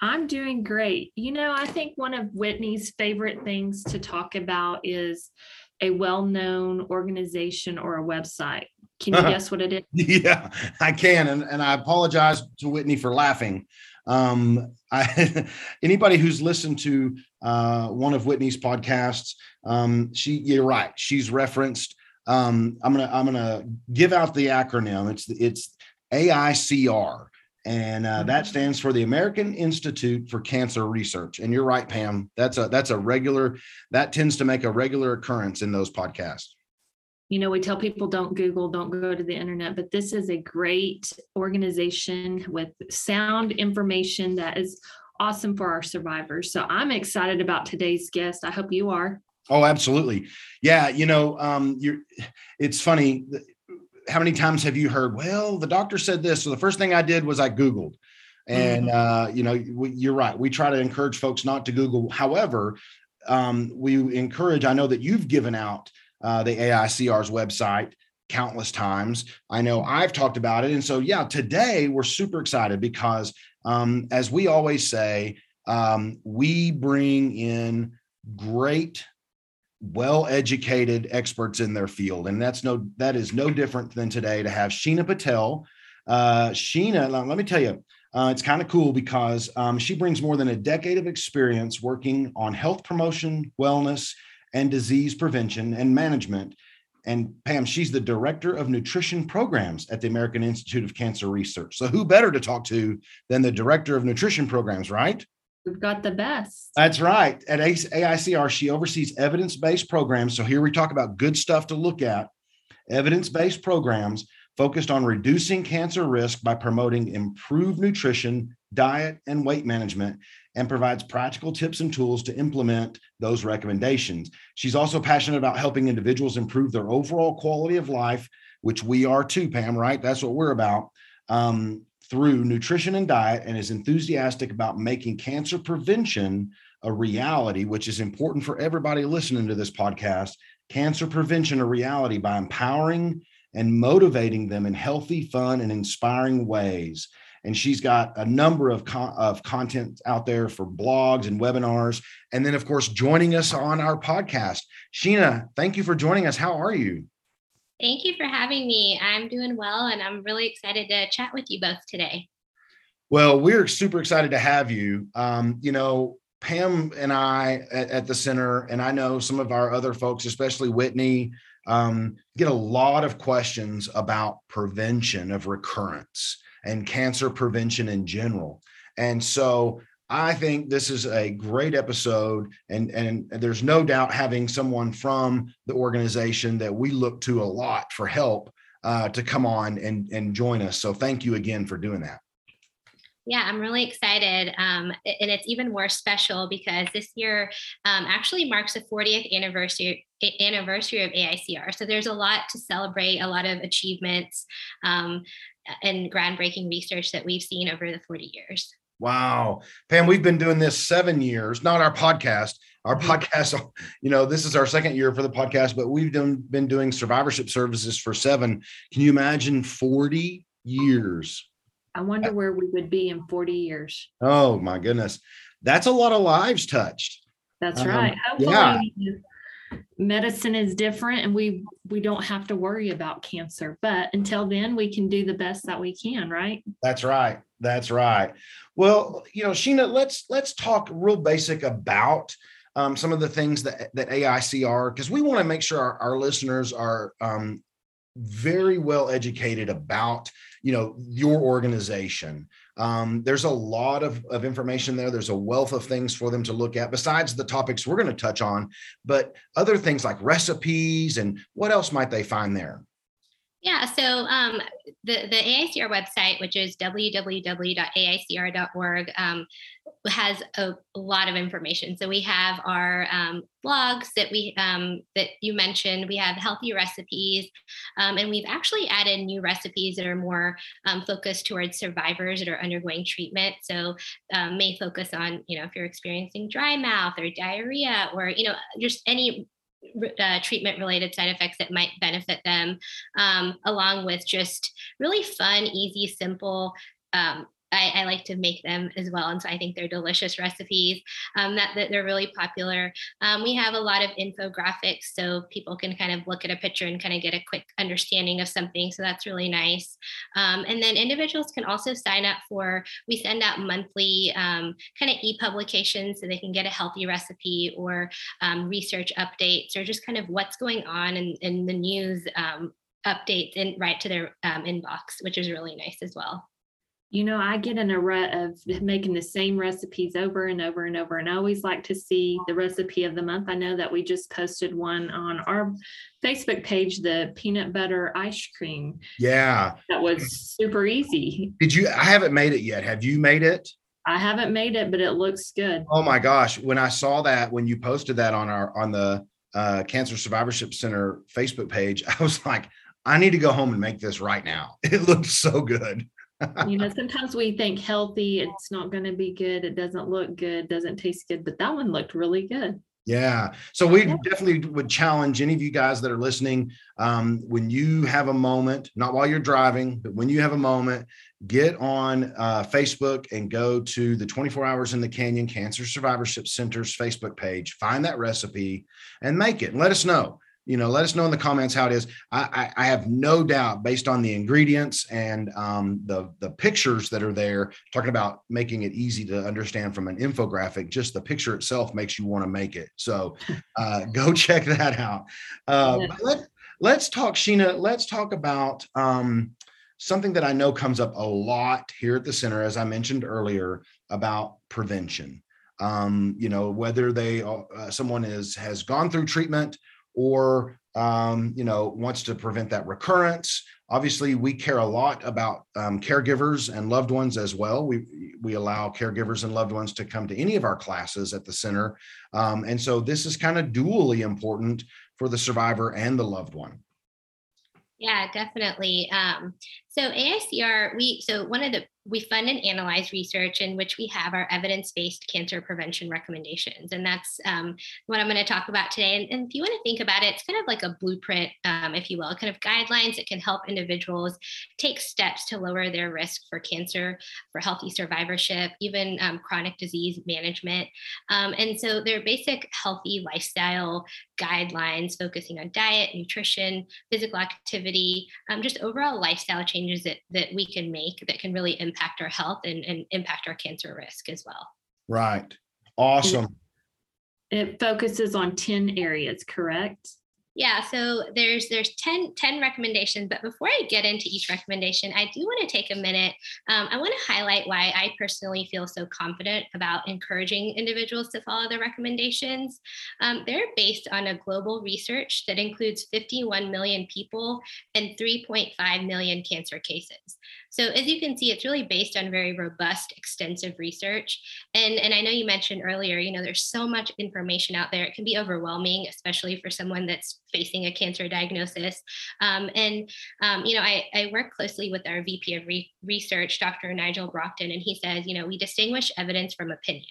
I'm doing great. You know, I think one of Whitney's favorite things to talk about is a well known organization or a website. Can you guess what it is? Yeah, I can. And, and I apologize to Whitney for laughing. Um, I, anybody who's listened to uh, one of Whitney's podcasts, um, she, you're right. She's referenced. Um, I'm gonna I'm gonna give out the acronym. It's it's AICR, and uh, that mm-hmm. stands for the American Institute for Cancer Research. And you're right, Pam. That's a that's a regular that tends to make a regular occurrence in those podcasts. You know, we tell people don't Google, don't go to the internet, but this is a great organization with sound information that is awesome for our survivors. So I'm excited about today's guest. I hope you are. Oh, absolutely. Yeah, you know, um, you're. It's funny how many times have you heard, well, the doctor said this. So the first thing I did was I Googled. And, mm-hmm. uh, you know, we, you're right. We try to encourage folks not to Google. However, um, we encourage, I know that you've given out uh, the AICR's website countless times. I know I've talked about it. And so, yeah, today we're super excited because, um, as we always say, um, we bring in great well educated experts in their field. And that's no that is no different than today to have sheena patel. Uh, sheena let me tell you uh, it's kind of cool because um, she brings more than a decade of experience working on health promotion wellness and disease prevention and management. And pam she's the director of nutrition programs at the american institute of cancer research. So who better to talk to than the director of nutrition programs right We've got the best. That's right. At AICR, she oversees evidence based programs. So here we talk about good stuff to look at evidence based programs focused on reducing cancer risk by promoting improved nutrition, diet, and weight management, and provides practical tips and tools to implement those recommendations. She's also passionate about helping individuals improve their overall quality of life, which we are too, Pam, right? That's what we're about. Um, through nutrition and diet and is enthusiastic about making cancer prevention a reality, which is important for everybody listening to this podcast. Cancer prevention a reality by empowering and motivating them in healthy, fun, and inspiring ways. And she's got a number of, con- of content out there for blogs and webinars. And then, of course, joining us on our podcast. Sheena, thank you for joining us. How are you? Thank you for having me. I'm doing well and I'm really excited to chat with you both today. Well, we're super excited to have you. Um, you know, Pam and I at, at, the center, and I know some of our other folks, especially Whitney, um, get a lot of questions about prevention of recurrence and cancer prevention in general. And so I think this is a great episode, and and there's no doubt having someone from the organization that we look to a lot for help uh, to come on and and join us. So thank you again for doing that. Yeah, I'm really excited. Um, and it's even more special because this year um, actually marks the 40th anniversary anniversary of AICR. So there's a lot to celebrate, a lot of achievements um, and groundbreaking research that we've seen over the 40 years. Wow. Pam, we've been doing this seven years, not our podcast. Our mm-hmm. podcast, you know, this is our second year for the podcast, but we've done, been doing survivorship services for seven. Can you imagine 40 years? I wonder where we would be in 40 years. Oh, my goodness. That's a lot of lives touched. That's um, right. Hopefully, yeah. medicine is different and we we don't have to worry about cancer but until then we can do the best that we can right that's right that's right. Well you know sheena let's let's talk real basic about um, some of the things that that aicr because we want to make sure our, our listeners are um, very well educated about you know your organization. Um, there's a lot of, of information there. There's a wealth of things for them to look at besides the topics we're going to touch on. But other things like recipes and what else might they find there Yeah, so um, the, the AICR website, which is www.aicr.org, um, has a, lot of information. So we have our um, blogs that we um, that you mentioned. We have healthy recipes, um, and we've actually added new recipes that are more um, focused towards survivors that are undergoing treatment. So um, may focus on you know if you're experiencing dry mouth or diarrhea or you know just any uh, treatment related side effects that might benefit them, um, along with just really fun, easy, simple um, I, I, like to make them as well. And so I think they're delicious recipes um, that, that, they're really popular. Um, we have a lot of infographics so people can kind of look at a picture and kind of get a quick understanding of something. So that's really nice. Um, and then individuals can also sign up for, we send out monthly um, kind of e-publications so they can get a healthy recipe or um, research updates or just kind of what's going on in, in the news um, updates in right to their inbox, which is really nice as well you know, I get in a rut of making the same recipes over and over and over. And I always like to see the recipe of the month. I know that we just posted one on our Facebook page, the peanut butter ice cream. Yeah. That was super easy. Did you? I haven't made it yet. Have you made it? I haven't made it, but it looks good. Oh my gosh. When I saw that, when you posted that on our, on the uh, Cancer Survivorship Center Facebook page, I was like, I need to go home and make this right now. It looked so good you know, sometimes we think healthy, it's not going to be good. It doesn't look good, doesn't taste good, but that one looked really good. Yeah. So we yeah. definitely would challenge any of you guys that are listening. Um, when you have a moment, not while you're driving, but when you have a moment, get on uh, Facebook and go to the 24 Hours in the Canyon Cancer Survivorship Center's Facebook page, find that recipe and make it and let us know you know let us know in the comments how it is. I i, I have no doubt based on the ingredients and um, the the pictures that are there talking about making it easy to understand from an infographic just the picture itself makes you want to make it. So uh, go check that out. Uh, let, let's talk sheena let's talk about um, something that i know comes up a lot here at the center as i mentioned earlier about prevention. Um, you know whether they uh, someone is has gone through treatment or um, you know wants to prevent that recurrence. Obviously we care a lot about um, caregivers and loved ones as well. We we allow caregivers and loved ones to come to any of our classes at the center. Um, and so this is kind of dually important for the survivor and the loved one. Yeah definitely. Um, so aicr we so one of the we fund and analyze research in which we have our evidence-based cancer prevention recommendations. And that's um, what i'm going to talk about today. And, and, if you want to think about it it's kind of like a blueprint um, if you will kind of guidelines that can help individuals take steps to lower their risk for cancer for healthy survivorship even um, chronic disease management. Um, and so they're basic healthy lifestyle guidelines focusing on diet nutrition physical activity um, just overall lifestyle changes that, that we can make that can really impact impact our health and, and impact our cancer risk as well. Right. Awesome. It focuses on 10 areas, correct? Yeah, so there's there's 10, 10 recommendations, but before I get into each recommendation, I do want to take a minute. Um, I want to highlight why I personally feel so confident about encouraging individuals to follow the recommendations. Um, they're based on a global research that includes 51 million people and 3.5 million cancer cases. So as you can see, it's really based on very robust, extensive research. And, and I know you mentioned earlier, you know, there's so much information out there. It can be overwhelming, especially for someone that's facing a cancer diagnosis. Um, and, um, you know, I, I work closely with our VP of Re- Research, Dr. Nigel Brockton, and he says, you know, we distinguish evidence from opinion.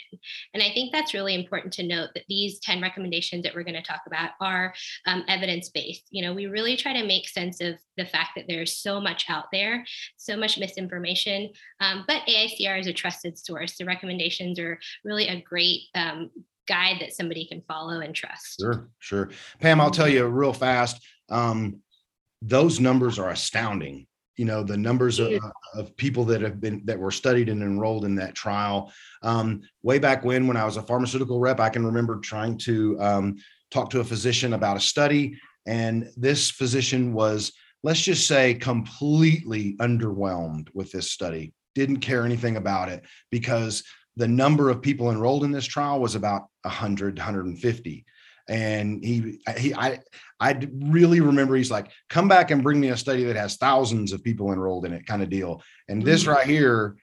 And I think that's really important to note that these 10 recommendations that we're going to talk about are um, evidence based. You know, we really try to make sense of the fact that there's so much out there, so much misinformation. Um, but AICR is a trusted source. The recommendations are really a great um, guide that somebody can follow and trust. Sure, sure. Pam, I'll tell you real fast. Um, those numbers are astounding. You know the numbers of, of, people that have been that were studied and enrolled in that trial. Um, way back when, when I was a pharmaceutical rep, I can remember trying to um, talk to a physician about a study, and this physician was let's just say completely underwhelmed with this study didn't care anything about it because the number of people enrolled in this trial was about 100 150 and he he I I really remember he's like, come back and bring me a study that has thousands of people enrolled in it, kind of deal. And this Mhm. right here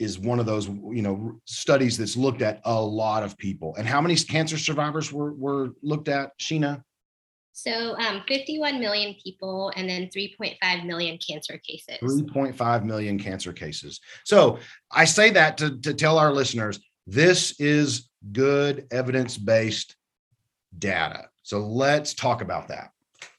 is one of those you know studies that's looked at a lot of people. And how many cancer survivors were were looked at, Sheena? So um, 51 million people and then 3.5 million cancer cases. 3.5 million cancer cases. So I say that to, to tell our listeners this is good evidence based data. So let's talk about that.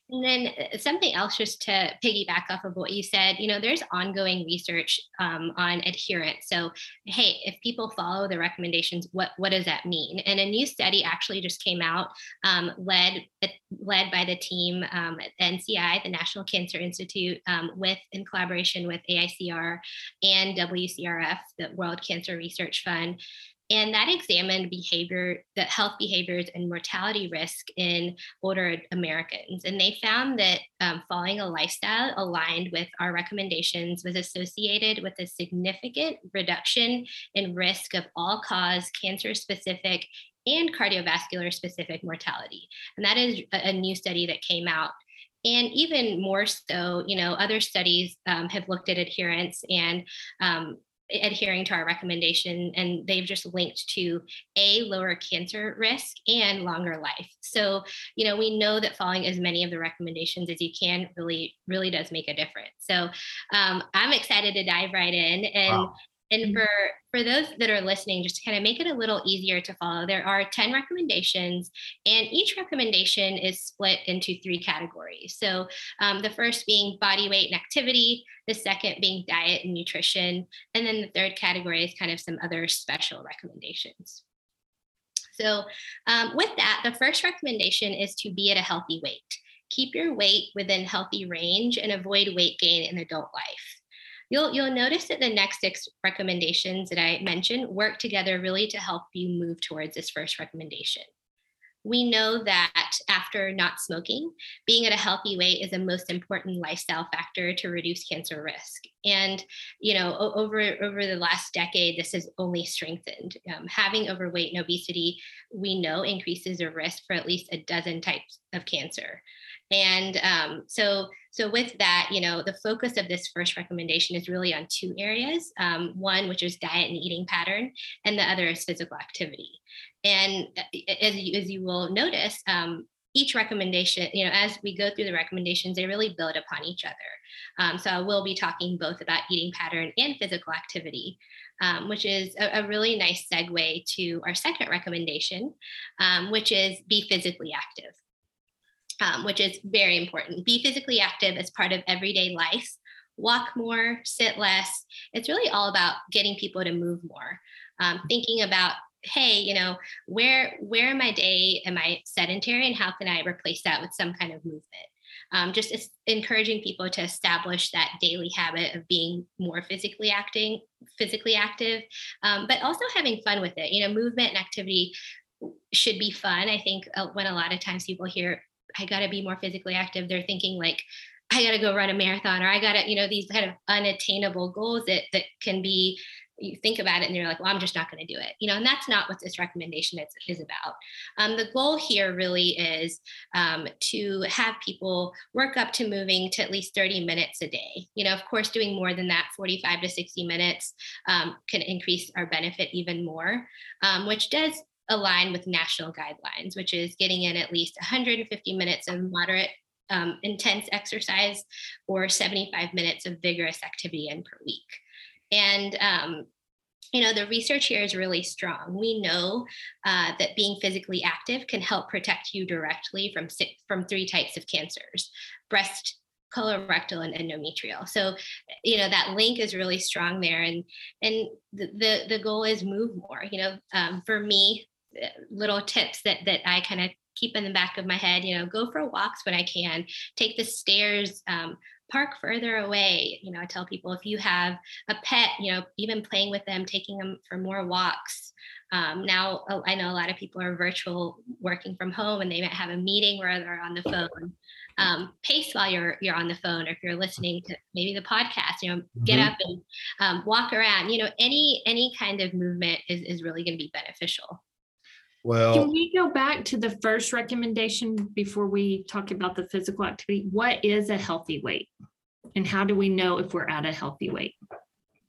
And then uh, something else, just to piggyback off of what you said, you know, there's ongoing research um, on adherence. So, hey, if people follow the recommendations, what what does that mean? And a new study actually just came out, um, led uh, led by the team um, at NCI, the National Cancer Institute, um, with in collaboration with AICR and WCRF, the World Cancer Research Fund, and that examined behavior, the health behaviors and mortality risk in older Americans. And they found that um, following a lifestyle aligned with our recommendations was associated with a significant reduction in risk of all cause cancer specific and cardiovascular specific mortality. And that is a, new study that came out and even more so, you know, other studies um, have looked at adherence and um, adhering to our recommendation and they've just linked to a lower cancer risk and longer life so you know we know that following as many of the recommendations as you can really really does make a difference so um, i'm excited to dive right in and Wow. And for for those that are listening just to kind of make it a little easier to follow there are 10 recommendations and each recommendation is split into three categories. So um, the first being body weight and activity the second being diet and nutrition and then the third category is kind of some other special recommendations. So um, with that the first recommendation is to be at a healthy weight. Keep your weight within healthy range and avoid weight gain in adult life You'll, you'll notice that the next six recommendations that I mentioned work together really to help you move towards this first recommendation. We know that after not smoking, being at a healthy weight is a most important lifestyle factor to reduce cancer risk. And you know, over over the last decade, this has only strengthened. Um, having overweight and obesity, we know, increases the risk for at least a dozen types of cancer. And um, so, so with that, you know, the focus of this first recommendation is really on two areas. Um, one, which is diet and eating pattern, and the other is physical activity. And uh, as you, as you will notice, um, each recommendation, you know, as we go through the recommendations, they really build upon each other. Um, so I will be talking both about eating pattern and physical activity, um, which is a, a, really nice segue to our second recommendation, um, which is be physically active um, which is very important. Be physically active as part of everyday life. Walk more, sit less. It's really all about getting people to move more. Um, thinking about, hey, you know, where where in my day am I sedentary, and how can I replace that with some kind of movement? Um, just encouraging people to establish that daily habit of being more physically acting, physically active, um, but also having fun with it. You know, movement and activity should be fun. I think uh, when a lot of times people hear I got to be more physically active. They're thinking like, I got to go run a marathon or I got to, you know, these kind of unattainable goals that, that can be, you think about it and you're like, well, I'm just not going to do it, you know, and that's not what this recommendation is, is about. Um, the goal here really is um, to have people work up to moving to at least 30 minutes a day. You know, of course, doing more than that, 45 to 60 minutes um, can increase our benefit even more, um, which does align with national guidelines, which is getting in at least 150 minutes of moderate um, intense exercise or 75 minutes of vigorous activity in per week. And um, you know the research here is really strong. We know uh, that being physically active can help protect you directly from six, from three types of cancers: breast, colorectal and endometrial so you know that link is really strong there and and the the, the goal is move more you know um, for me little tips that that I kind of keep in the back of my head. You know, go for walks when I can. Take the stairs. Um, park further away. You know, I tell people if you have a pet, you know, even playing with them, taking them for more walks. Um, now, I know a lot of people are virtual working from home and they might have a meeting where they're on the phone. Um, pace while you're you're on the phone, or if you're listening to maybe the podcast, you know, get Mhm. up and um, walk around. You know, any any kind of movement is is really going to be beneficial. Well, Can we go back to the first recommendation before we talk about the physical activity? What is a healthy weight? And how do we know if we're at a healthy weight?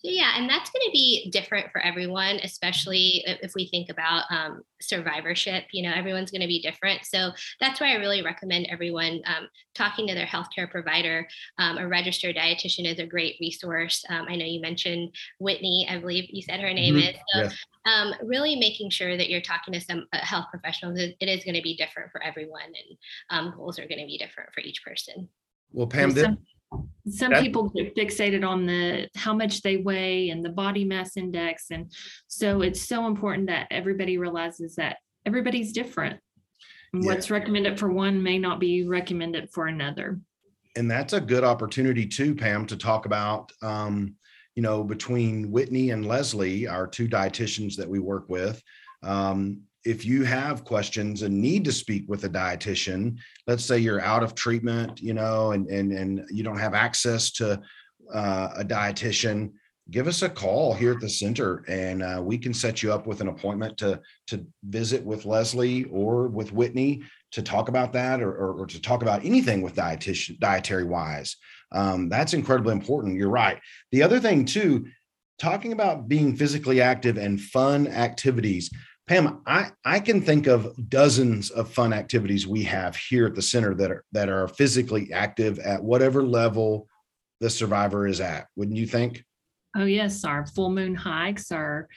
So yeah, and that's going to be different for everyone, especially if we think about um, survivorship. You know, everyone's going to be different. So that's why I really recommend everyone um, talking to their healthcare provider. Um, a registered dietitian is a great resource. Um, I know you mentioned Whitney. I believe you said her name mm-hmm. is. So, yes. Um, really making sure that you're talking to some uh, health professionals. It, it is going to be different for everyone, and um, goals are going to be different for each person. Well, Pam, this, some people get fixated on the how much they weigh and the body mass index and so it's so important that everybody realizes that everybody's different. And yeah. what's recommended for one may not be recommended for another. And that's a good opportunity too pam to talk about um, you know between whitney and leslie our two dietitians that we work with um, if you have questions and need to speak with a dietitian, let's say you're out of treatment, you know, and and and you don't have access to uh, a dietitian, give us a call here at the center, and uh, we can set you up with an appointment to to visit with Leslie or with Whitney to talk about that or, or, or to talk about anything with dietitian dietary wise. Um, that's incredibly important. You're right. The other thing too, talking about being physically active and fun activities Pam, I, I can think of dozens of fun activities we have here at the center that are that are physically active at whatever level the survivor is at. Wouldn't you think? Oh yes, our full moon hikes, our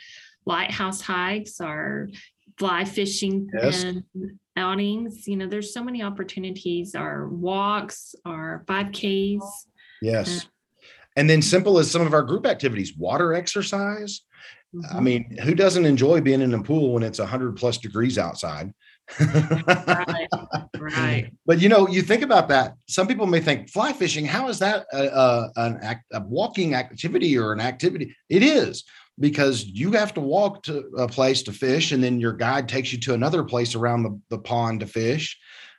lighthouse hikes, our fly fishing yes. and outings. You know, there's so many opportunities. Our walks, our 5Ks. Yes. Uh, and then simple as some of our group activities, water exercise Mm-hmm. I mean, who doesn't enjoy being in a pool when it's 100 plus degrees outside? right, right. But you know, you think about that. Some people may think fly fishing. How is that a, a, an act, a walking activity or an activity? It is because you have to walk to a place to fish, and then your guide takes you to another place around the, the pond to fish.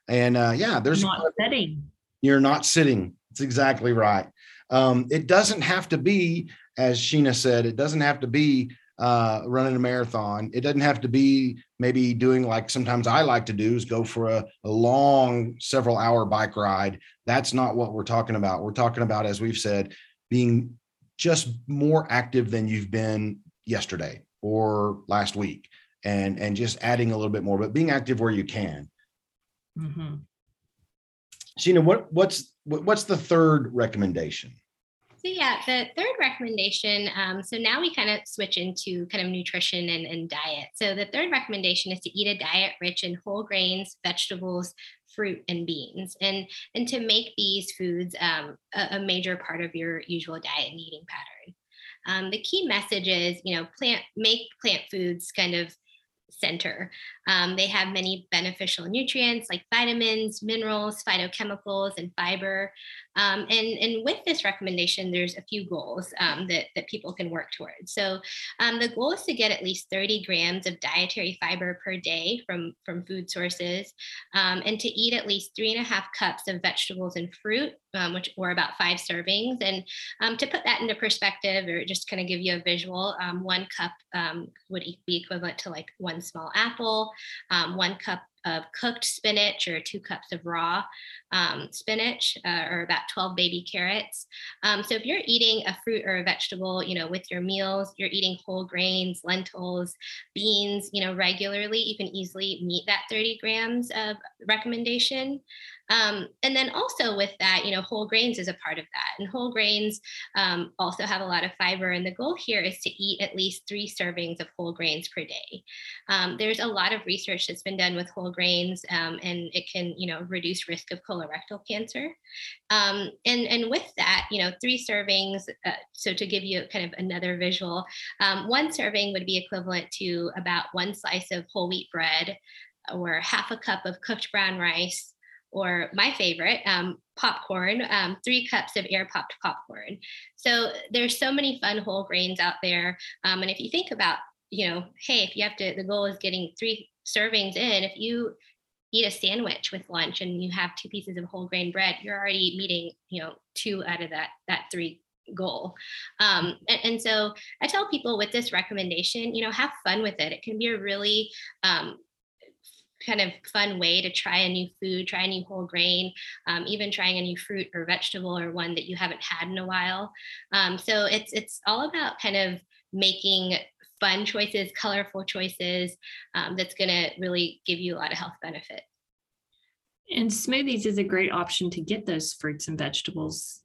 And uh, yeah, there's not sitting. You're not sitting. It's exactly right. Um, it doesn't have to be, as Sheena said, it doesn't have to be uh, running a marathon. It doesn't have to be maybe doing like sometimes I like to do is go for a, a, long several hour bike ride. That's not what we're talking about. We're talking about, as we've said, being just more active than you've been yesterday or last week and and just adding a little bit more, but being active where you can. Mm-hmm. Sheena, what what's what's the third recommendation? So yeah, the third recommendation. Um, so now we kind of switch into kind of nutrition and, and diet. So the third recommendation is to eat a diet rich in whole grains, vegetables, fruit, and beans, and and to make these foods um, a, a, major part of your usual diet and eating pattern. Um, the key message is, you know, plant make plant foods kind of center. Um, they have many beneficial nutrients like vitamins, minerals, phytochemicals, and fiber. Um, and, and with this recommendation, there's a few goals um, that, that people can work towards. So um, the goal is to get at least 30 grams of dietary fiber per day from, from food sources um, and to eat at least three and a half cups of vegetables and fruit, um, which were about five servings. And um, to put that into perspective or just kind of give you a visual, um, one cup um, would be equivalent to like one small apple, one cup of cooked spinach or two cups of raw um, spinach uh, or about 12 baby carrots. Um, so if you're eating a fruit or a vegetable, you know, with your meals, you're eating whole grains, lentils, beans, you know, regularly, you can easily meet that 30 grams of recommendation. Um, and then also with that, you know, whole grains is a part of that. And whole grains um, also have a lot of fiber. And the goal here is to eat at least three servings of whole grains per day. Um, there's a lot of research that's been done with whole grains, um, and it can, you know, reduce risk of colorectal cancer. Um, and and with that, you know, three servings. Uh, so to give you kind of another visual, um, one serving would be equivalent to about one slice of whole wheat bread or half a cup of cooked brown rice or my favorite, um, popcorn, um, three cups of air popped popcorn. So there's so many fun whole grains out there. Um, and if you think about, you know, hey, if you have to, the goal is getting three servings in, if you eat a sandwich with lunch and you have two pieces of whole grain bread, you're already meeting, you know, two out of that, that three goal. Um, and, and, so I tell people with this recommendation, you know, have fun with it. It can be a really um, kind of fun way to try a new food, try a new whole grain, um, even trying a new fruit or vegetable or one that you haven't had in a while. Um, so it's it's all about kind of making fun choices, colorful choices um, that's going to really give you a lot of health benefit. And smoothies is a great option to get those fruits and vegetables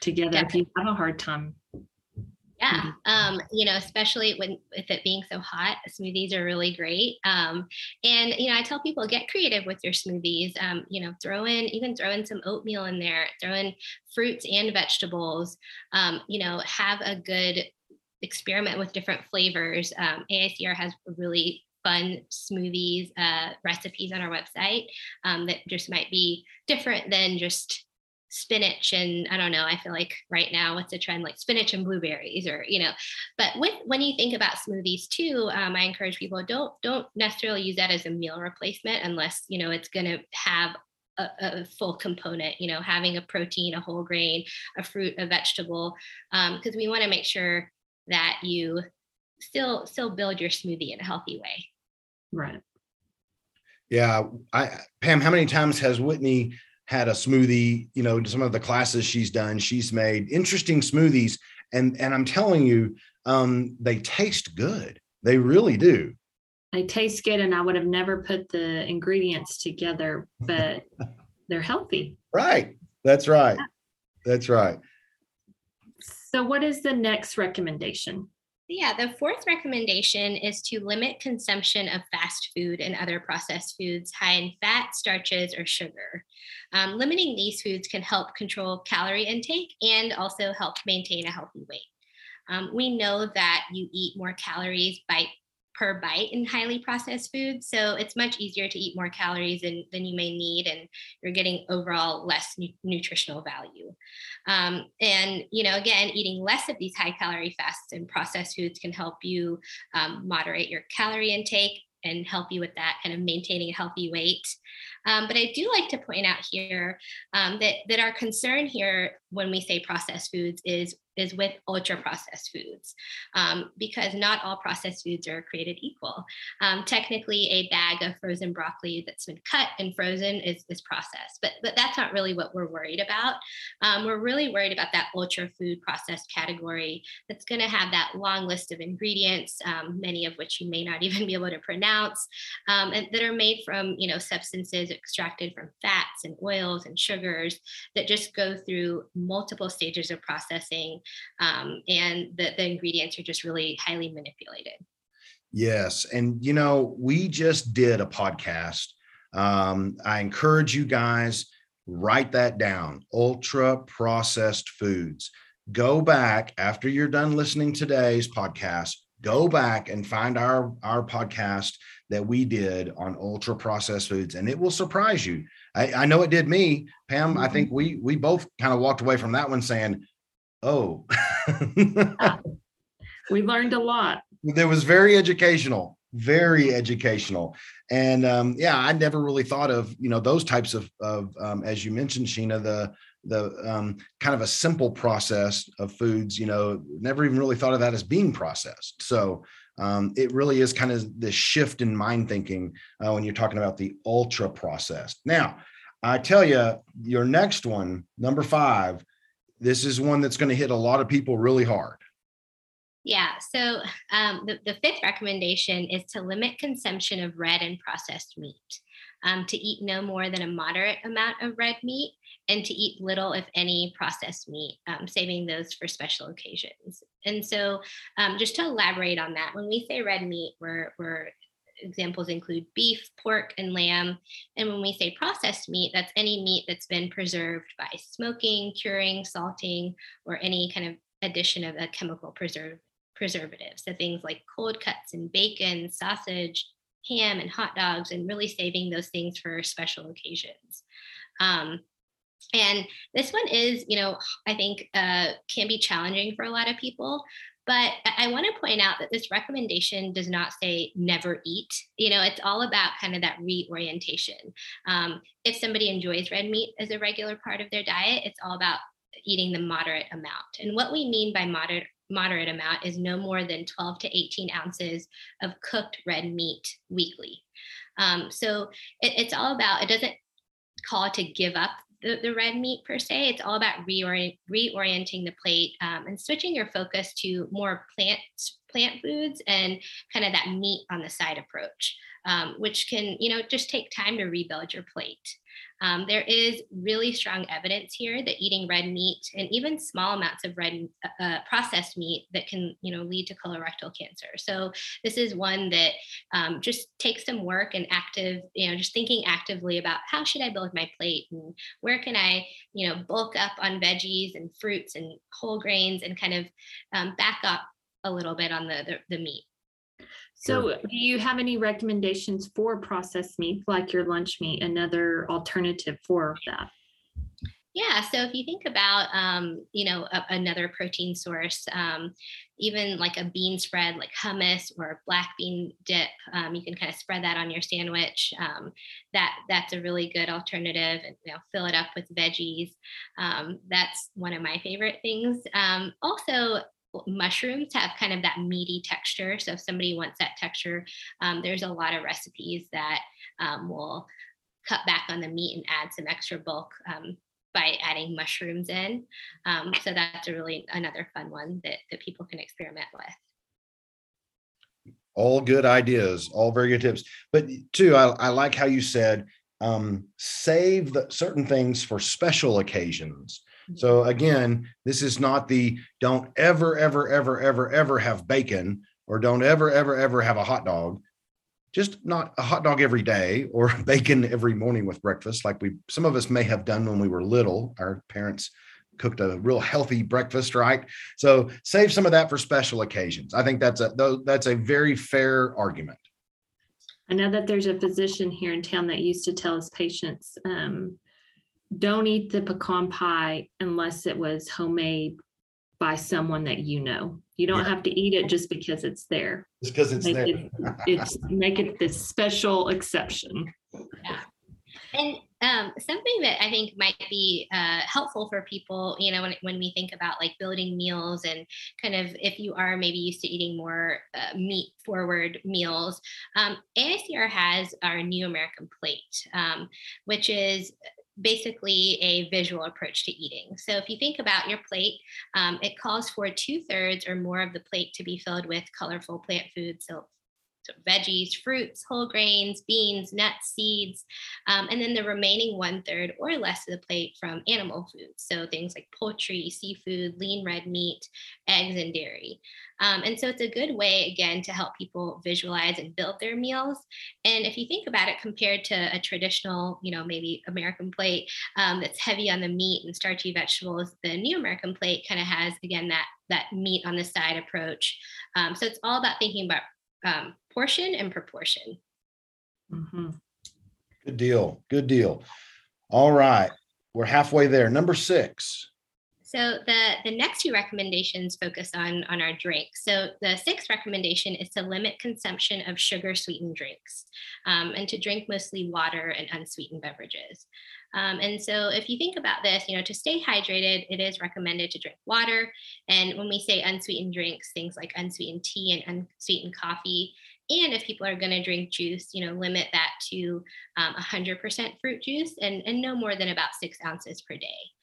together if you have a hard time. Yeah, Mm-hmm. um, you know, especially when with it being so hot, smoothies are really great. Um, and you know, I tell people get creative with your smoothies. Um, you know, throw in even throw in some oatmeal in there, throw in fruits and vegetables. Um, you know, have a good experiment with different flavors. Um, AICR has really fun smoothies uh, recipes on our website um, that just might be different than just spinach and I don't know, I feel like right now what's a trend like spinach and blueberries or, you know, but with, when you think about smoothies too, um, I encourage people don't, don't necessarily use that as a meal replacement unless, you know, it's going to have a, a, full component, you know, having a protein, a whole grain, a fruit, a vegetable, because um, we want to make sure that you still, still build your smoothie in a healthy way. Right. Yeah. I, Pam, how many times has Whitney had a smoothie, you know, some of the classes she's done, she's made interesting smoothies. And, and I'm telling you, um, they taste good. They really do. They taste good. And I would have never put the ingredients together, but they're healthy. Right. That's right. That's right. So, what is the next recommendation? Yeah, the fourth recommendation is to limit consumption of fast food and other processed foods high in fat, starches, or sugar. Um, limiting these foods can help control calorie intake and also help maintain a healthy weight. Um, we know that you eat more calories by per bite in highly processed foods. So it's much easier to eat more calories than, than you may need, and you're getting overall less nu- nutritional value. Um, and, you know, again, eating less of these high calorie fasts and processed foods can help you um, moderate your calorie intake and help you with that kind of maintaining a healthy weight. Um, but I do like to point out here um, that, that our concern here when we say processed foods is is with ultra processed foods um, because not all processed foods are created equal. Um, technically, a bag of frozen broccoli that's been cut and frozen is, is processed, but, but that's not really what we're worried about. Um, we're really worried about that ultra food processed category that's going to have that long list of ingredients, um, many of which you may not even be able to pronounce, um, and that are made from you know substances extracted from fats and oils and sugars that just go through multiple stages of processing um, and the, the ingredients are just really highly manipulated. Yes. And, you know, we just did a podcast. Um, I encourage you guys, write that down ultra processed foods. Go back after you're done listening today's podcast, go back and find our, our podcast that we did on ultra processed foods, and it will surprise you. I, I know it did me, Pam. I think we we both kind of walked away from that one saying, oh. We learned a lot. That was very educational very educational. And um, yeah i never really thought of you know those types of, of um, as you mentioned sheena the the um, kind of a simple process of foods you know never even really thought of that as being processed. So um, it really is kind of the shift in mind thinking uh, when you're talking about the ultra processed now i tell you your next one number five this is one that's going to hit a lot of people really hard. Yeah. So um, the, the fifth recommendation is to limit consumption of red and processed meat, um, to eat no more than a moderate amount of red meat, and to eat little, if any, processed meat, um, saving those for special occasions. And so, um, just to elaborate on that, when we say red meat, we're, we're examples include beef, pork, and lamb. And when we say processed meat, that's any meat that's been preserved by smoking, curing, salting, or any kind of addition of a chemical preserve, preservative. So things like cold cuts and bacon, sausage, ham, and hot dogs, and really saving those things for special occasions. Um, and this one is, you know, I think uh, can be challenging for a lot of people. But I want to point out that this recommendation does not say never eat. You know, it's all about kind of that reorientation. Um, if somebody enjoys red meat as a regular part of their diet, it's all about eating the moderate amount. And what we mean by moderate moderate amount is no more than 12 to 18 ounces of cooked red meat weekly. Um, so it, it's all about, it doesn't call to give up the, the red meat per se. It's all about reorient, reorienting the plate um, and switching your focus to more plant plant foods and kind of that meat on the side approach, um, which can you know just take time to rebuild your plate. Um, there is really strong evidence here that eating red meat and even small amounts of red uh, uh, processed meat that can, you know, lead to colorectal cancer. So this is one that um, just takes some work and active, you know, just thinking actively about how should I build my plate and where can I, you know, bulk up on veggies and fruits and whole grains and kind of um, back up a little bit on the, the, the meat. So do you have any recommendations for processed meat, like your lunch meat, another alternative for that? Yeah, so if you think about, um, you know, a, another protein source, um, even like a bean spread, like hummus or black bean dip, um, you can kind of spread that on your sandwich. Um, that that's a really good alternative, and you know, fill it up with veggies. Um, that's one of my favorite things. Um, also, mushrooms have kind of that meaty texture. So if somebody wants that texture, um, there's a lot of recipes that um, will cut back on the meat and add some extra bulk um, by adding mushrooms in. Um, so that's a really another fun one that, that people can experiment with. All good ideas, all very good tips. But too, I, I like how you said um, save the, certain things for special occasions. So again, this is not the don't ever, ever, ever, ever, ever have bacon or don't ever, ever, ever have a hot dog. Just not a hot dog every day or bacon every morning with breakfast, like we some of us may have done when we were little. Our parents cooked a real healthy breakfast, right? So save some of that for special occasions. I think that's a that's a very fair argument. I know that there's a physician here in town that used to tell his patients, um, don't eat the pecan pie unless it was homemade by someone that you know. You don't Yeah. have to eat it just because it's there. Just because it's Make there. it, it's make it this special exception. Yeah. And um, something that I think might be uh, helpful for people, you know, when, when we think about like building meals and kind of if you are maybe used to eating more uh, meat forward meals, um, AICR has our New American Plate, um, which is basically a visual approach to eating. So if you think about your plate, um, it calls for two thirds or more of the plate to be filled with colorful plant foods. So veggies, fruits, whole grains, beans, nuts, seeds, um, and then the remaining one third or less of the plate from animal foods. So things like poultry, seafood, lean red meat, eggs, and dairy. Um, and so it's a good way, again, to help people visualize and build their meals. And if you think about it compared to a traditional, you know, maybe American plate um, that's heavy on the meat and starchy vegetables, the new American plate kind of has, again, that that meat on the side approach. Um, so it's all about thinking about um, portion and proportion. Mhm. Good deal. Good deal. All right. We're halfway there. Number six. So the the next two recommendations focus on on our drinks. So the sixth recommendation is to limit consumption of sugar sweetened drinks, um, and to drink mostly water and unsweetened beverages. Um, and so if you think about this, you know, to stay hydrated, it is recommended to drink water. And when we say unsweetened drinks, things like unsweetened tea and unsweetened coffee. And if people are going to drink juice, you know, limit that to um, 100% fruit juice and, and no more than about six ounces per day.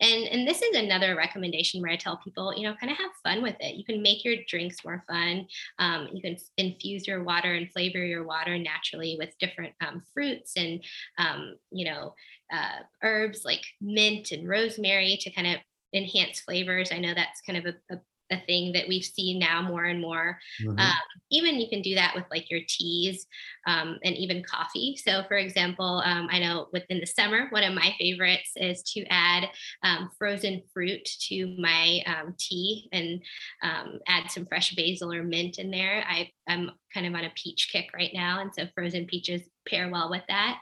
And, and this is another recommendation where I tell people, you know, kind of have fun with it. You can make your drinks more fun. Um, you can infuse your water and flavor your water naturally with different um, fruits and, um, you know, uh, herbs like mint and rosemary to kind of enhance flavors. I know that's kind of a, a a thing that we've seen now more and more. Mhm. Um, even you can do that with like your teas um, and even coffee. So, for example, um, I know within the summer, one of my favorites is to add um, frozen fruit to my um, tea and um, add some fresh basil or mint in there. I, I'm kind of on a peach kick right now, and so frozen peaches pair well with that.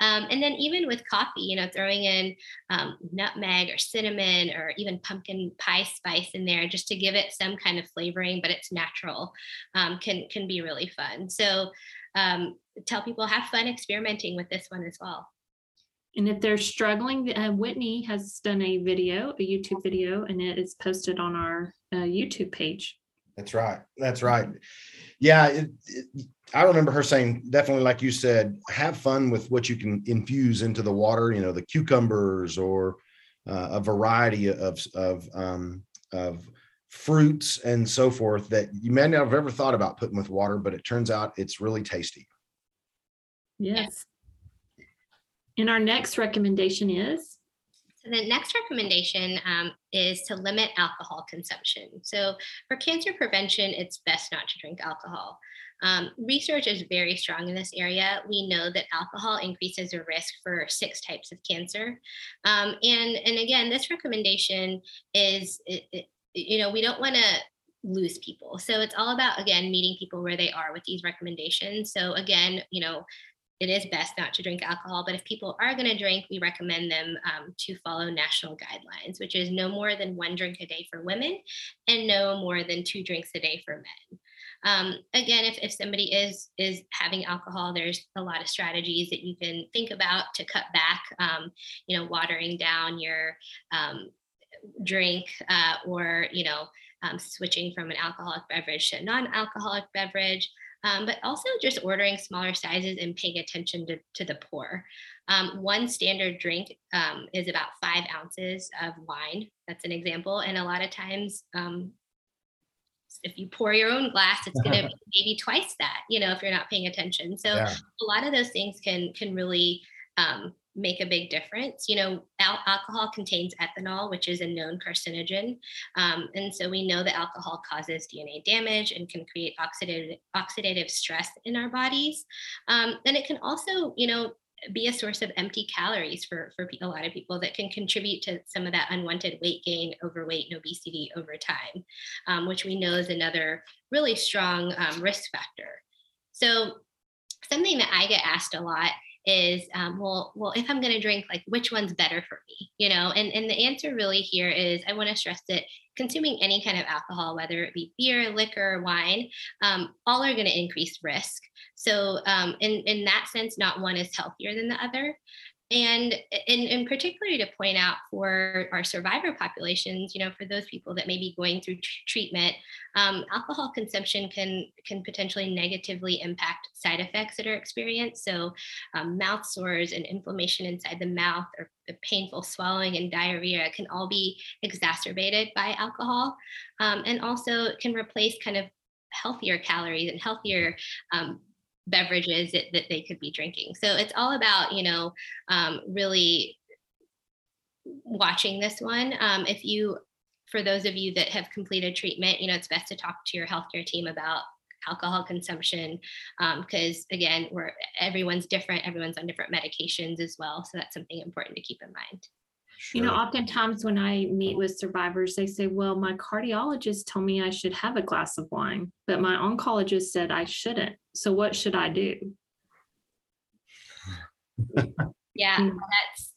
Um, and then even with coffee, you know, throwing in um, nutmeg or cinnamon or even pumpkin pie spice in there just to give it some kind of flavoring, but it's natural, um, can can be really fun. So um, tell people have fun experimenting with this one as well. And if they're struggling, uh, Whitney has done a video, a YouTube video, and it is posted on our uh, YouTube page. That's right. That's right. Yeah, it, it, I remember her saying definitely, like you said, have fun with what you can infuse into the water. You know, the cucumbers or uh, a variety of of um, of fruits and so forth that you may not have ever thought about putting with water, but it turns out it's really tasty. Yes. And our next recommendation is so the next recommendation um, is to limit alcohol consumption. So for cancer prevention, it's best not to drink alcohol. Um, research is very strong in this area. We know that alcohol increases the risk for six types of cancer. Um, and, and again, this recommendation is, it, it, you know, we don't want to lose people. So it's all about, again, meeting people where they are with these recommendations. So again, you know, it is best not to drink alcohol, but if people are going to drink, we recommend them um, to follow national guidelines, which is no more than one drink a day for women and no more than two drinks a day for men. Um, again, if, if somebody is is having alcohol, there's a lot of strategies that you can think about to cut back. Um, you know, watering down your um, drink uh, or you know um, switching from an alcoholic beverage to a non-alcoholic beverage um, but also just ordering smaller sizes and paying attention to, to the pour. Um, one standard drink um, is about five ounces of wine. That's an example. And a lot of times, um, if you pour your own glass, it's going to be maybe twice that, you know, if you're not paying attention. So yeah. a lot of those things can can really um, make a big difference. You know, al- alcohol contains ethanol, which is a known carcinogen. Um, and so we know that alcohol causes DNA damage and can create oxidative, oxidative stress in our bodies. Um, and it can also, you know, be a source of empty calories for, for a lot of people that can contribute to some of that unwanted weight gain, overweight, and obesity over time, um, which we know is another really strong um, risk factor. So, something that I get asked a lot is um, well well if i'm going to drink like which one's better for me you know? And and the answer really here is i want to stress that consuming any kind of alcohol whether it be beer liquor wine um, all are going to increase risk. So um, in in that sense not one is healthier than the other and in, in particularly to point out for our survivor populations you know for those people that may be going through t- treatment um, alcohol consumption can can potentially negatively impact side effects that are experienced. So um, mouth sores and inflammation inside the mouth or the painful swallowing and diarrhea can all be exacerbated by alcohol um, and also can replace kind of healthier calories and healthier um, beverages that, that they could be drinking. So it's all about, you know, um, really watching this one. Um, if you, for those of you that have completed treatment, you know, it's best to talk to your healthcare team about alcohol consumption because um, again we're everyone's different everyone's on different medications as well so that's something important to keep in mind Sure. You know, oftentimes when I meet with survivors, they say, Well, my cardiologist told me I should have a glass of wine, but my oncologist said I shouldn't. So what should I do? yeah, mm. that's,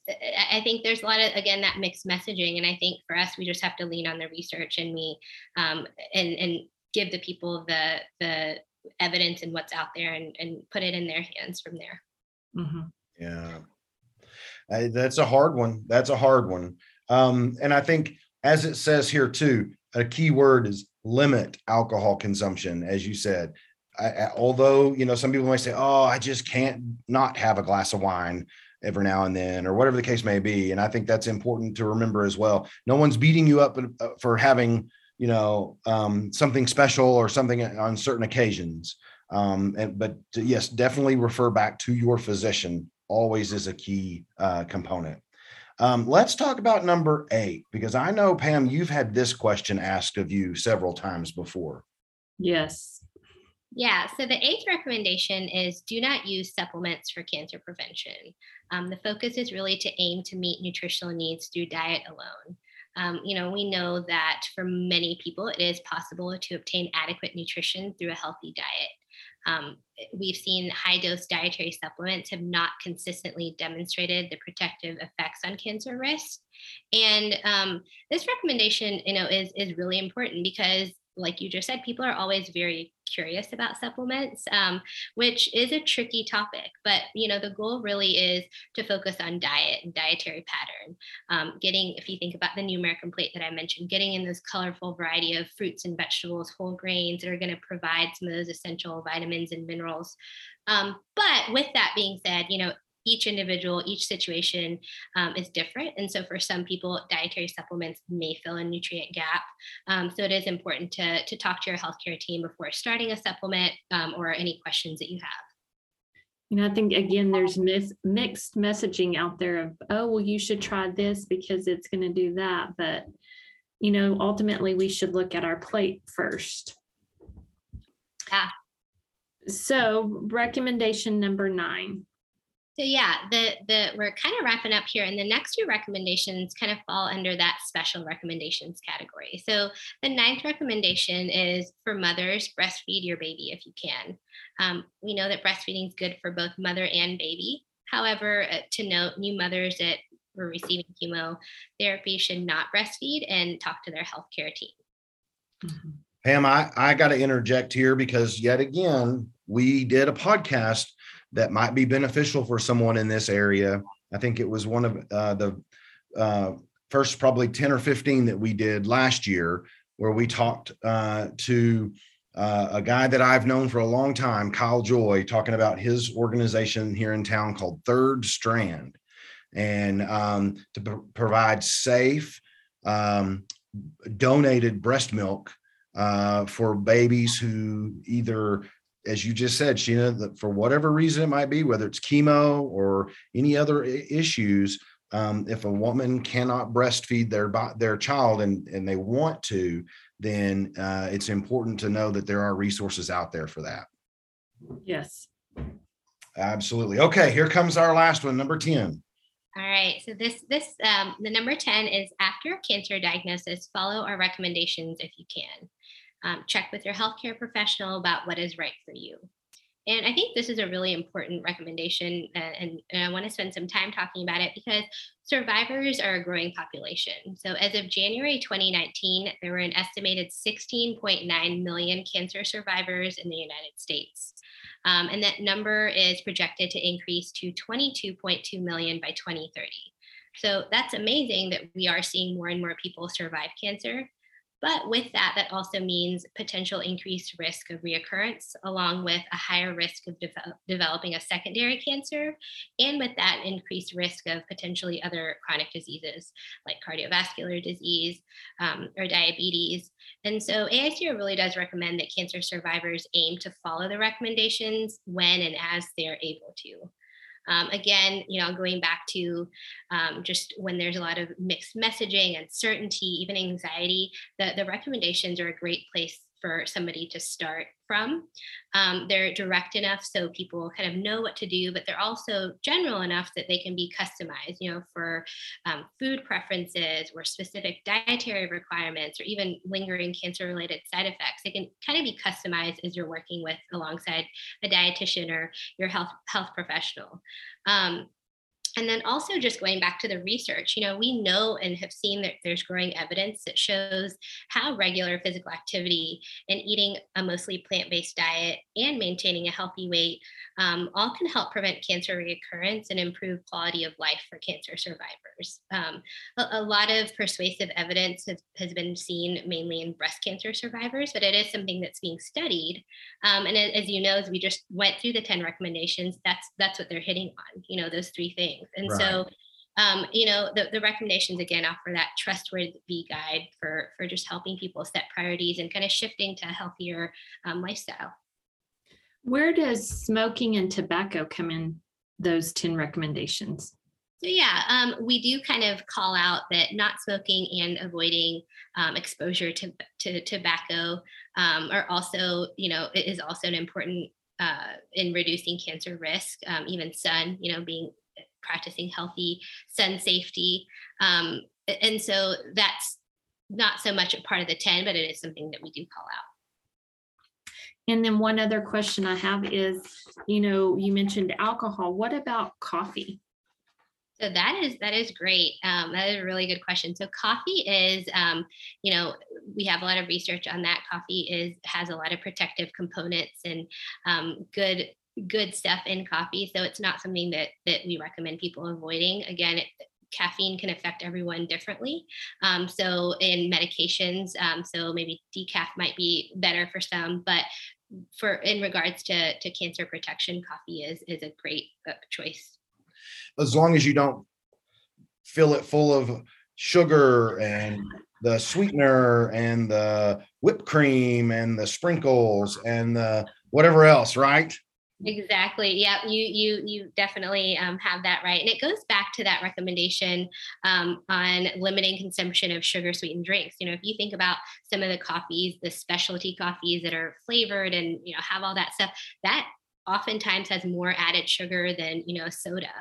I think there's a lot of, again, that mixed messaging. And I think for us, we just have to lean on the research and we, um, and, and give the people the, the evidence and what's out there and, and put it in their hands from there. Mm-hmm. Yeah. I, that's a hard one. That's a hard one. Um, and I think, as it says here too, a key word is limit alcohol consumption, as you said. I, although you know some people might say, "Oh, I just can't not have a glass of wine every now and then," or whatever the case may be. And I think that's important to remember as well. No one's beating you up uh, for having you know um, something special or something on certain occasions. Um, and, but yes, definitely refer back to your physician always is a key uh, component. Um, let's talk about number eight, because I know, Pam, you've had this question asked of you several times before. Yes. Yeah, so the eighth recommendation is do not use supplements for cancer prevention. Um, the focus is really to aim to meet nutritional needs through diet alone. Um, you know, we know that for many people, it is possible to obtain adequate nutrition through a healthy diet. Um, we've seen high dose dietary supplements have not consistently demonstrated the protective effects on cancer risk. And um, this recommendation, you know, is, is really important because like you just said, people are always very curious about supplements, um, which is a tricky topic. But you know, the goal really is to focus on diet and dietary pattern. Um, getting, if you think about the new American plate that I mentioned, getting in this colorful variety of fruits and vegetables, whole grains that are going to provide some of those essential vitamins and minerals. Um, but with that being said, you know, each individual, each situation um, is different. And so for some people, dietary supplements may fill a nutrient gap. Um, so it is important to, to talk to your healthcare team before starting a supplement um, or any questions that you have. You know, I think again, there's mis- mixed messaging out there of, oh, well, you should try this because it's going to do that. But, you know, ultimately, we should look at our plate first. Yeah. So, recommendation number nine so yeah, the the we're kind of wrapping up here, and the next two recommendations kind of fall under that special recommendations category. So the ninth recommendation is for mothers: breastfeed your baby if you can. Um, we know that breastfeeding is good for both mother and baby. However, uh, to note, new mothers that were receiving chemotherapy should not breastfeed and talk to their healthcare team. Mm-hmm. Pam, I, I got to interject here because yet again, we did a podcast that might be beneficial for someone in this area. I think it was one of uh, the uh, first probably 10 or 15 that we did last year, where we talked uh, to uh, a guy that I've known for a long time, Kyle Joy, talking about his organization here in town called Third Strand, and um, to provide safe, um, donated breast milk uh, for babies who either as you just said, Sheena, that for whatever reason it might be, whether it's chemo or any other issues, um, if a woman cannot breastfeed their their child and and they want to, then uh, it's important to know that there are resources out there for that. Yes. Absolutely. Okay, here comes our last one, number 10. All right. So this this um, the number 10 is after a cancer diagnosis, follow our recommendations if you can um, check with your healthcare professional about what is right for you. And I think this is a really important recommendation, uh, and, and, I want to spend some time talking about it because survivors are a growing population. So, as of January 2019, there were an estimated 16.9 million cancer survivors in the United States. Um, and that number is projected to increase to 22.2 million by 2030. So, that's amazing that we are seeing more and more people survive cancer. But with that, that also means potential increased risk of reoccurrence, along with a higher risk of de- developing a secondary cancer, and with that, increased risk of potentially other chronic diseases like cardiovascular disease um, or diabetes. And so, AICR really does recommend that cancer survivors aim to follow the recommendations when and as they're able to. Um, again, you know, going back to um, just when there's a lot of mixed messaging, uncertainty, even anxiety, the, the recommendations are a great place for somebody to start from. Um, they're direct enough so people kind of know what to do, but they're also general enough that they can be customized, you know, for um, food preferences or specific dietary requirements or even lingering cancer related side effects. They can kind of be customized as you're working with alongside a dietitian or your health health professional. Um, and then also just going back to the research, you know, we know and have seen that there's growing evidence that shows how regular physical activity and eating a mostly plant-based diet and maintaining a healthy weight um, all can help prevent cancer recurrence and improve quality of life for cancer survivors. Um, a, a, lot of persuasive evidence has, has, been seen mainly in breast cancer survivors, but it is something that's being studied. Um, and as you know, as we just went through the 10 recommendations, that's that's what they're hitting on, you know, those three things. And right. so um, you know, the, the recommendations again offer that trustworthy guide for, for just helping people set priorities and kind of shifting to a healthier um, lifestyle. Where does smoking and tobacco come in those 10 recommendations? So yeah, um, we do kind of call out that not smoking and avoiding um, exposure to, to tobacco um, are also, you know, it is also an important uh, in reducing cancer risk. Um, even sun, you know, being practicing healthy sun safety, um, and so that's not so much a part of the ten, but it is something that we do call out. And then one other question I have is, you know, you mentioned alcohol. What about coffee? So that is that is great. Um, that is a really good question. So coffee is, um, you know, we have a lot of research on that. Coffee is has a lot of protective components and um, good good stuff in coffee. So it's not something that that we recommend people avoiding. Again, it, caffeine can affect everyone differently. Um, so in medications, um, so maybe decaf might be better for some, but for in regards to to cancer protection, coffee is is a great uh, choice as long as you don't fill it full of sugar and the sweetener and the whipped cream and the sprinkles and the whatever else, right? Exactly. Yeah, you you you definitely um, have that right, and it goes back to that recommendation um, on limiting consumption of sugar sweetened drinks. You know, if you think about some of the coffees, the specialty coffees that are flavored and you know have all that stuff, that oftentimes has more added sugar than you know soda.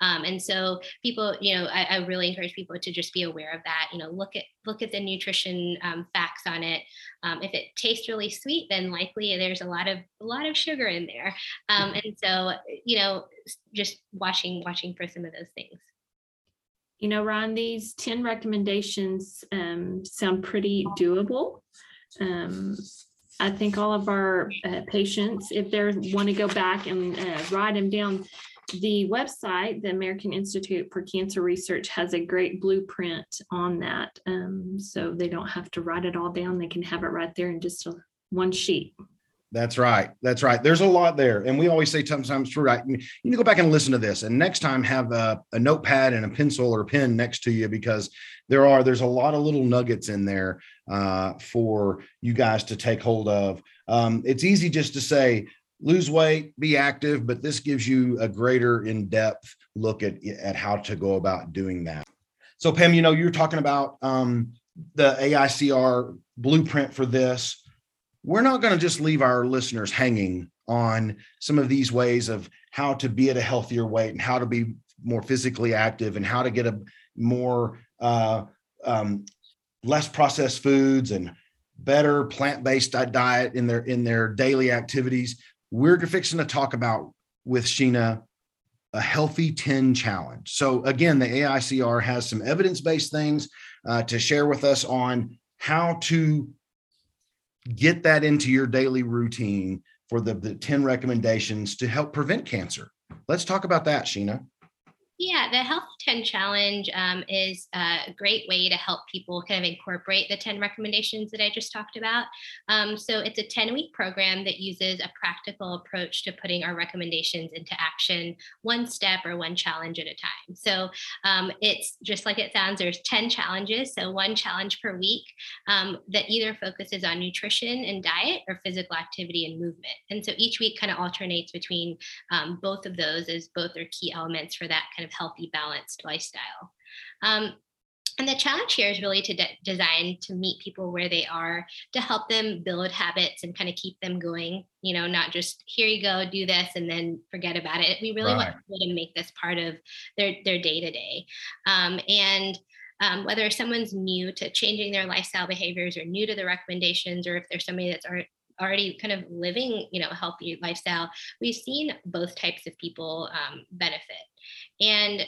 Um, and so people you know I, I, really encourage people to just be aware of that you know look at look at the nutrition um, facts on it. Um, if it tastes really sweet then likely there's a lot of a lot of sugar in there. Um, and so you know just watching watching for some of those things. You know ron these 10 recommendations um, sound pretty doable. Um, I think all of our uh, patients, if they want to go back and uh, write them down, the website, the American Institute for Cancer Research, has a great blueprint on that. Um, so they don't have to write it all down. They can have it right there in just a, one sheet. That's right. That's right. There's a lot there. And we always say sometimes, right, you need to go back and listen to this. And next time have a, a, notepad and a pencil or a pen next to you because there are, there's a lot of little nuggets in there uh, for you guys to take hold of. Um, it's easy just to say, lose weight, be active, but this gives you a greater in-depth look at, at how to go about doing that. So Pam, you know, you're talking about um, the AICR blueprint for this we're not going to just leave our listeners hanging on some of these ways of how to be at a healthier weight and how to be more physically active and how to get a more uh, um, less processed foods and better plant-based diet in their in their daily activities. We're fixing to talk about with sheena a healthy 10 challenge. So again the aicr has some evidence-based things uh, to share with us on how to get that into your daily routine for the, the 10 recommendations to help prevent cancer. Let's talk about that, Sheena. Yeah, the Health 10 Challenge um, is a great way to help people kind of incorporate the 10 recommendations that I just talked about. Um, so it's a 10 week program that uses a practical approach to putting our recommendations into action, one step or one challenge at a time. So um, it's just like it sounds, there's 10 challenges, so one challenge per week um, that either focuses on nutrition and diet or physical activity and movement. And so each week kind of alternates between um, both of those as both are key elements for that kind of healthy, lifestyle. Um, and the challenge here is really to de- design to meet people where they are, to help them build habits and kind of keep them going. You know, not just here you go, do this, and then forget about it. We really right. want people to make this part of their their day to day. And um, whether someone's new to changing their lifestyle behaviors or new to the recommendations, or if there's somebody that's already kind of living, you know, a healthy lifestyle, we've seen both types of people um, benefit. And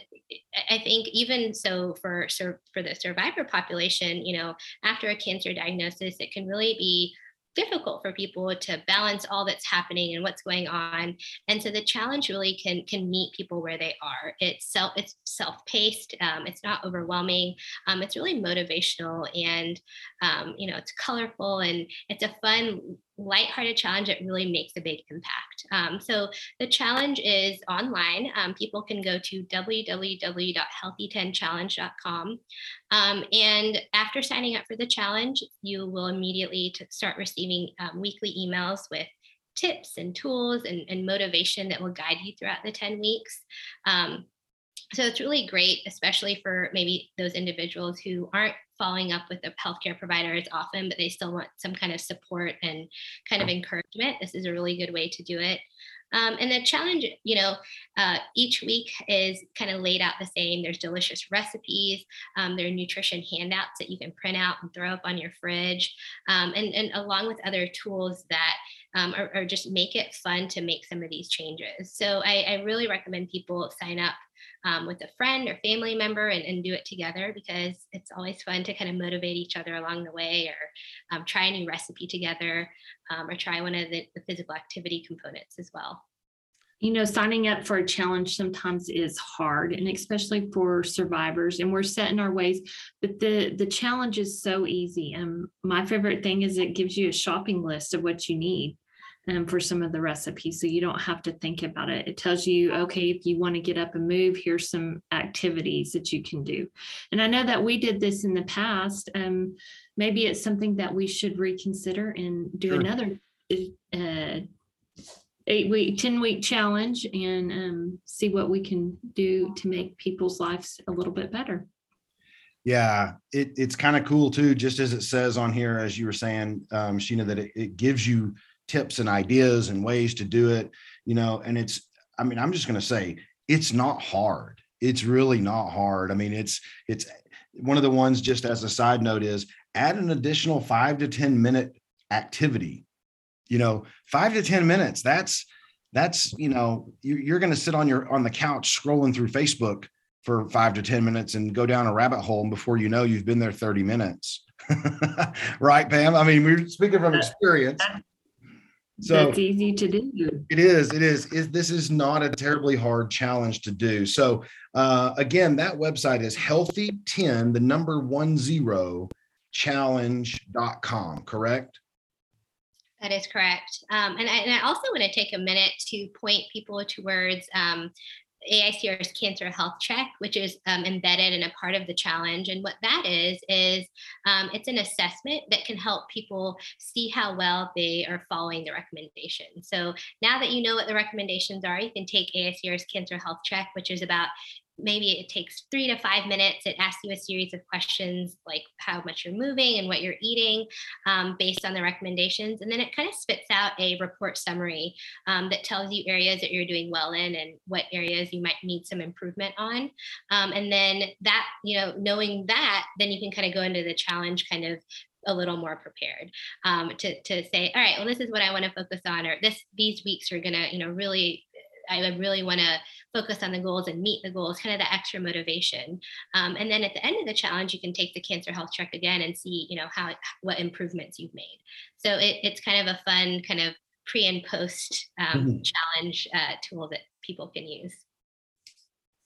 I think even so for for the survivor population, you know, after a cancer diagnosis, it can really be difficult for people to balance all that's happening and what's going on and so the challenge really can can meet people where they are it's self it's self-paced um, it's not overwhelming um, it's really motivational and um, you know it's colorful and it's a fun lighthearted challenge that really makes a big impact. Um, so the challenge is online. Um, people can go to www.healthy10challenge.com. Um, and after signing up for the challenge, you will immediately start receiving um, weekly emails with tips and tools and, and, motivation that will guide you throughout the 10 weeks. Um, so it's really great, especially for maybe those individuals who aren't following up with a healthcare provider as often, but they still want some kind of support and kind of encouragement. This is a really good way to do it. Um, and the challenge, you know, uh, each week is kind of laid out the same. There's delicious recipes. Um, there are nutrition handouts that you can print out and throw up on your fridge, um, and, and along with other tools that um, or, or, just make it fun to make some of these changes. So I, I really recommend people sign up um, with a friend or family member and, and, do it together because it's always fun to kind of motivate each other along the way or um, try a new recipe together um, or try one of the, the physical activity components as well you know signing up for a challenge sometimes is hard and especially for survivors and we're set in our ways but the the challenge is so easy and my favorite thing is it gives you a shopping list of what you need um, for some of the recipes so you don't have to think about it it tells you okay if you want to get up and move here's some activities that you can do and i know that we did this in the past um, maybe it's something that we should reconsider and do sure. another uh, eight week, 10 week challenge and um, see what we can do to make people's lives a little bit better. Yeah, it, it's kind of cool too, just as it says on here, as you were saying, um, Sheena, that it, it gives you tips and ideas and ways to do it, you know, and it's, I mean, I'm just going to say it's not hard. It's really not hard. I mean, it's, it's one of the ones just as a side note is add an additional five to 10 minute activity you know five to ten minutes that's that's you know you're going to sit on your on the couch scrolling through facebook for five to ten minutes and go down a rabbit hole and before you know you've been there 30 minutes right pam i mean we're speaking from experience so it's easy to do. It is it is. Is this is not a terribly hard challenge to do. So uh, again that website is healthy 10 the number one zero challenge.com correct? That is correct. Um, and, I, and, I, also want to take a minute to point people towards um, AICR's Cancer Health Check, which is um, embedded in a part of the challenge. And what that is, is um, it's an assessment that can help people see how well they are following the recommendations. So now that you know what the recommendations are, you can take AICR's Cancer Health Check, which is about maybe it takes three to five minutes. It asks you a series of questions like how much you're moving and what you're eating um, based on the recommendations. And then it kind of spits out a report summary um, that tells you areas that you're doing well in and what areas you might need some improvement on. Um, and then that, you know, knowing that, then you can kind of go into the challenge kind of a little more prepared um, to, to say, all right, well, this is what I want to focus on, or this these weeks are gonna, you know, really I would really want to focus on the goals and meet the goals, kind of the extra motivation. Um, and then at the end of the challenge, you can take the cancer health check again and see, you know, how what improvements you've made. So it, it's kind of a fun kind of pre and post um, mm-hmm. challenge uh, tool that people can use.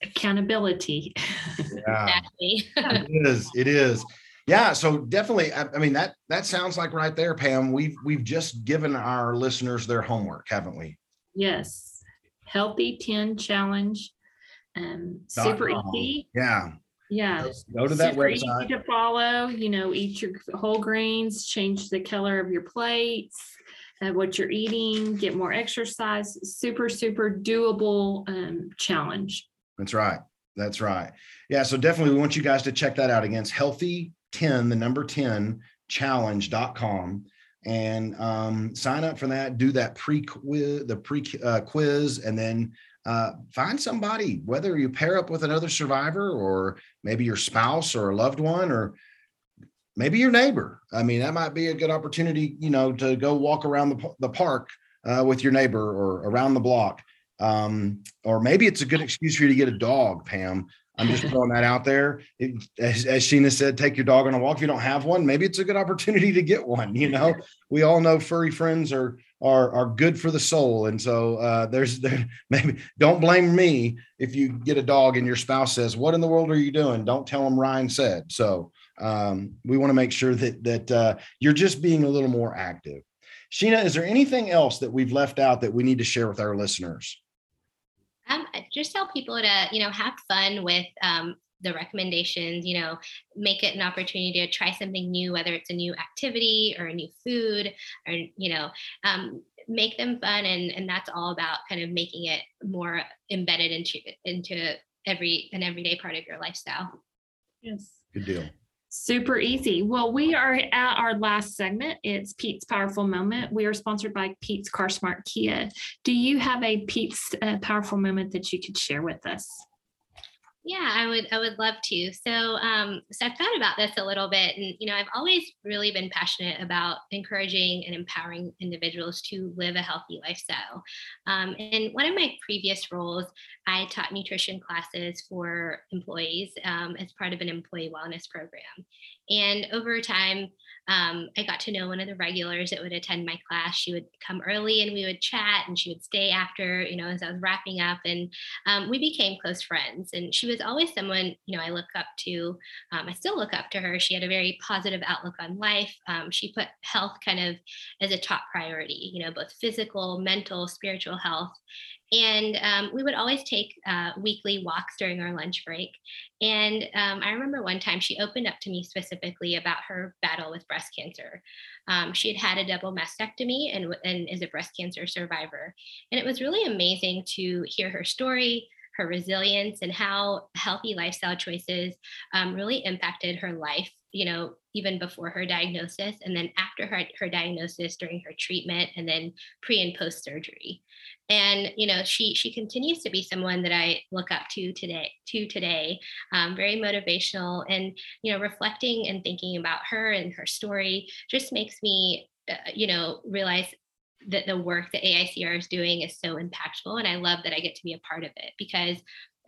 Accountability. Yeah. exactly. it is. It is. Yeah, so definitely. I, I mean that that sounds like right there, Pam. We've we've just given our listeners their homework, haven't we? Yes healthy 10 challenge. Um, super easy. Yeah. Yeah. Go to that super website. Easy to follow. You know, eat your whole grains, change the color of your plates, uh, what you're eating, get more exercise. Super, super doable um, challenge. That's right. That's right. Yeah. So definitely we want you guys to check that out against healthy 10, the number 10 challenge.com and um, sign up for that. Do that pre quiz, the pre uh, quiz, and then uh, find somebody. Whether you pair up with another survivor, or maybe your spouse or a loved one, or maybe your neighbor. I mean, that might be a good opportunity, you know, to go walk around the the park uh, with your neighbor or around the block. Um, or maybe it's a good excuse for you to get a dog, Pam. I'm just throwing that out there. It, as, as Sheena said, take your dog on a walk. If you don't have one, maybe it's a good opportunity to get one. You know, we all know furry friends are are are good for the soul, and so uh, there's there maybe don't blame me if you get a dog and your spouse says, "What in the world are you doing?" Don't tell them Ryan said. So um, we want to make sure that that uh, you're just being a little more active. Sheena, is there anything else that we've left out that we need to share with our listeners? Um, just tell people to, you know, have fun with um, the recommendations, you know, make it an opportunity to try something new, whether it's a new activity or a new food or, you know, um, make them fun. And, and that's all about kind of making it more embedded into, into every, an everyday part of your lifestyle. Yes. Good deal. Super easy. Well, we are at our last segment. It's Pete's Powerful Moment. We are sponsored by Pete's Car Smart Kia. Do you have a Pete's uh, Powerful Moment that you could share with us? Yeah, I would I would love to. So um so I've thought about this a little bit and you know I've always really been passionate about encouraging and empowering individuals to live a healthy lifestyle. Um, in one of my previous roles, I taught nutrition classes for employees um, as part of an employee wellness program. And over time, um, I got to know one of the regulars that would attend my class. She would come early and we would chat, and she would stay after, you know, as I was wrapping up. And um, we became close friends. And she was always someone, you know, I look up to. Um, I still look up to her. She had a very positive outlook on life. Um, she put health kind of as a top priority, you know, both physical, mental, spiritual health. And um, we would always take uh, weekly walks during our lunch break. And um, I remember one time she opened up to me specifically about her battle with breast cancer. Um, she had had a double mastectomy and, and is a breast cancer survivor. And it was really amazing to hear her story, her resilience, and how healthy lifestyle choices um, really impacted her life you know, even before her diagnosis, and then after her, her diagnosis, during her treatment, and then pre and post surgery. And you know, she she continues to be someone that I look up to today. To today, um, very motivational, and you know, reflecting and thinking about her and her story just makes me, uh, you know, realize that the work that AICR is doing is so impactful, and I love that I get to be a part of it because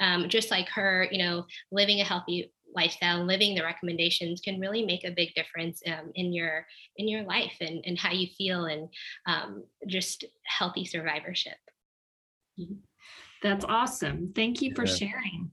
um, just like her, you know, living a healthy lifestyle living the recommendations can really make a big difference um, in your in your life and, and how you feel and um, just healthy survivorship. Mm-hmm. that's awesome. Thank you for yeah. sharing.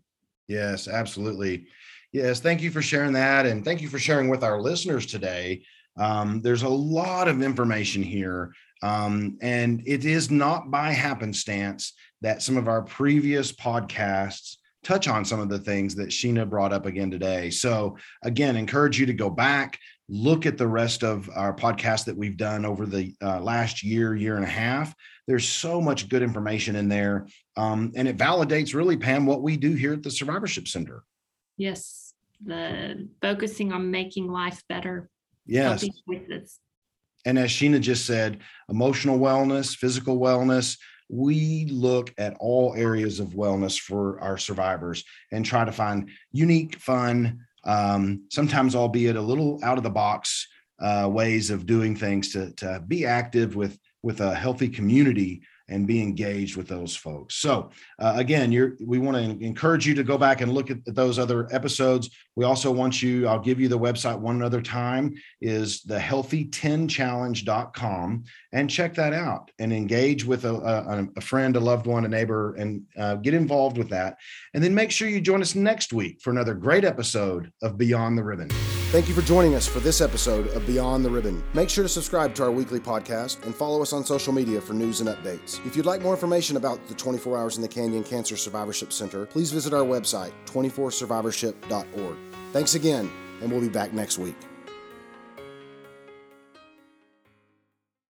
Yes absolutely. Yes thank you for sharing that and thank you for sharing with our listeners today. Um, there's a lot of information here um, and it is not by happenstance that some of our previous podcasts touch on some of the things that Sheena brought up again today. So, again, encourage you to go back, look at the rest of our podcast that we've done over the uh, last year, year and a half. There's so much good information in there. Um, and it validates really, Pam, what we do here at the Survivorship Center. Yes. The focusing on making life better. Yes. And as Sheena just said, emotional wellness, physical wellness, we look at all areas of wellness for our survivors and try to find unique, fun, um, sometimes albeit a little out of the box uh, ways of doing things to, to be active with with a healthy community and be engaged with those folks. So uh, again, we want to encourage you to go back and look at those other episodes. We also want you, I'll give you the website one other time, is the healthy10challenge.com and check that out and engage with a, a, a friend, a loved one, a neighbor, and uh, get involved with that. And then make sure you join us next week for another great episode of Beyond the Ribbon. Thank you for joining us for this episode of Beyond the Ribbon. Make sure to subscribe to our weekly podcast and follow us on social media for news and updates. If you'd like more information about the 24 Hours in the Canyon Cancer Survivorship Center, please visit our website, 24survivorship.org. Thanks again, and we'll be back next week.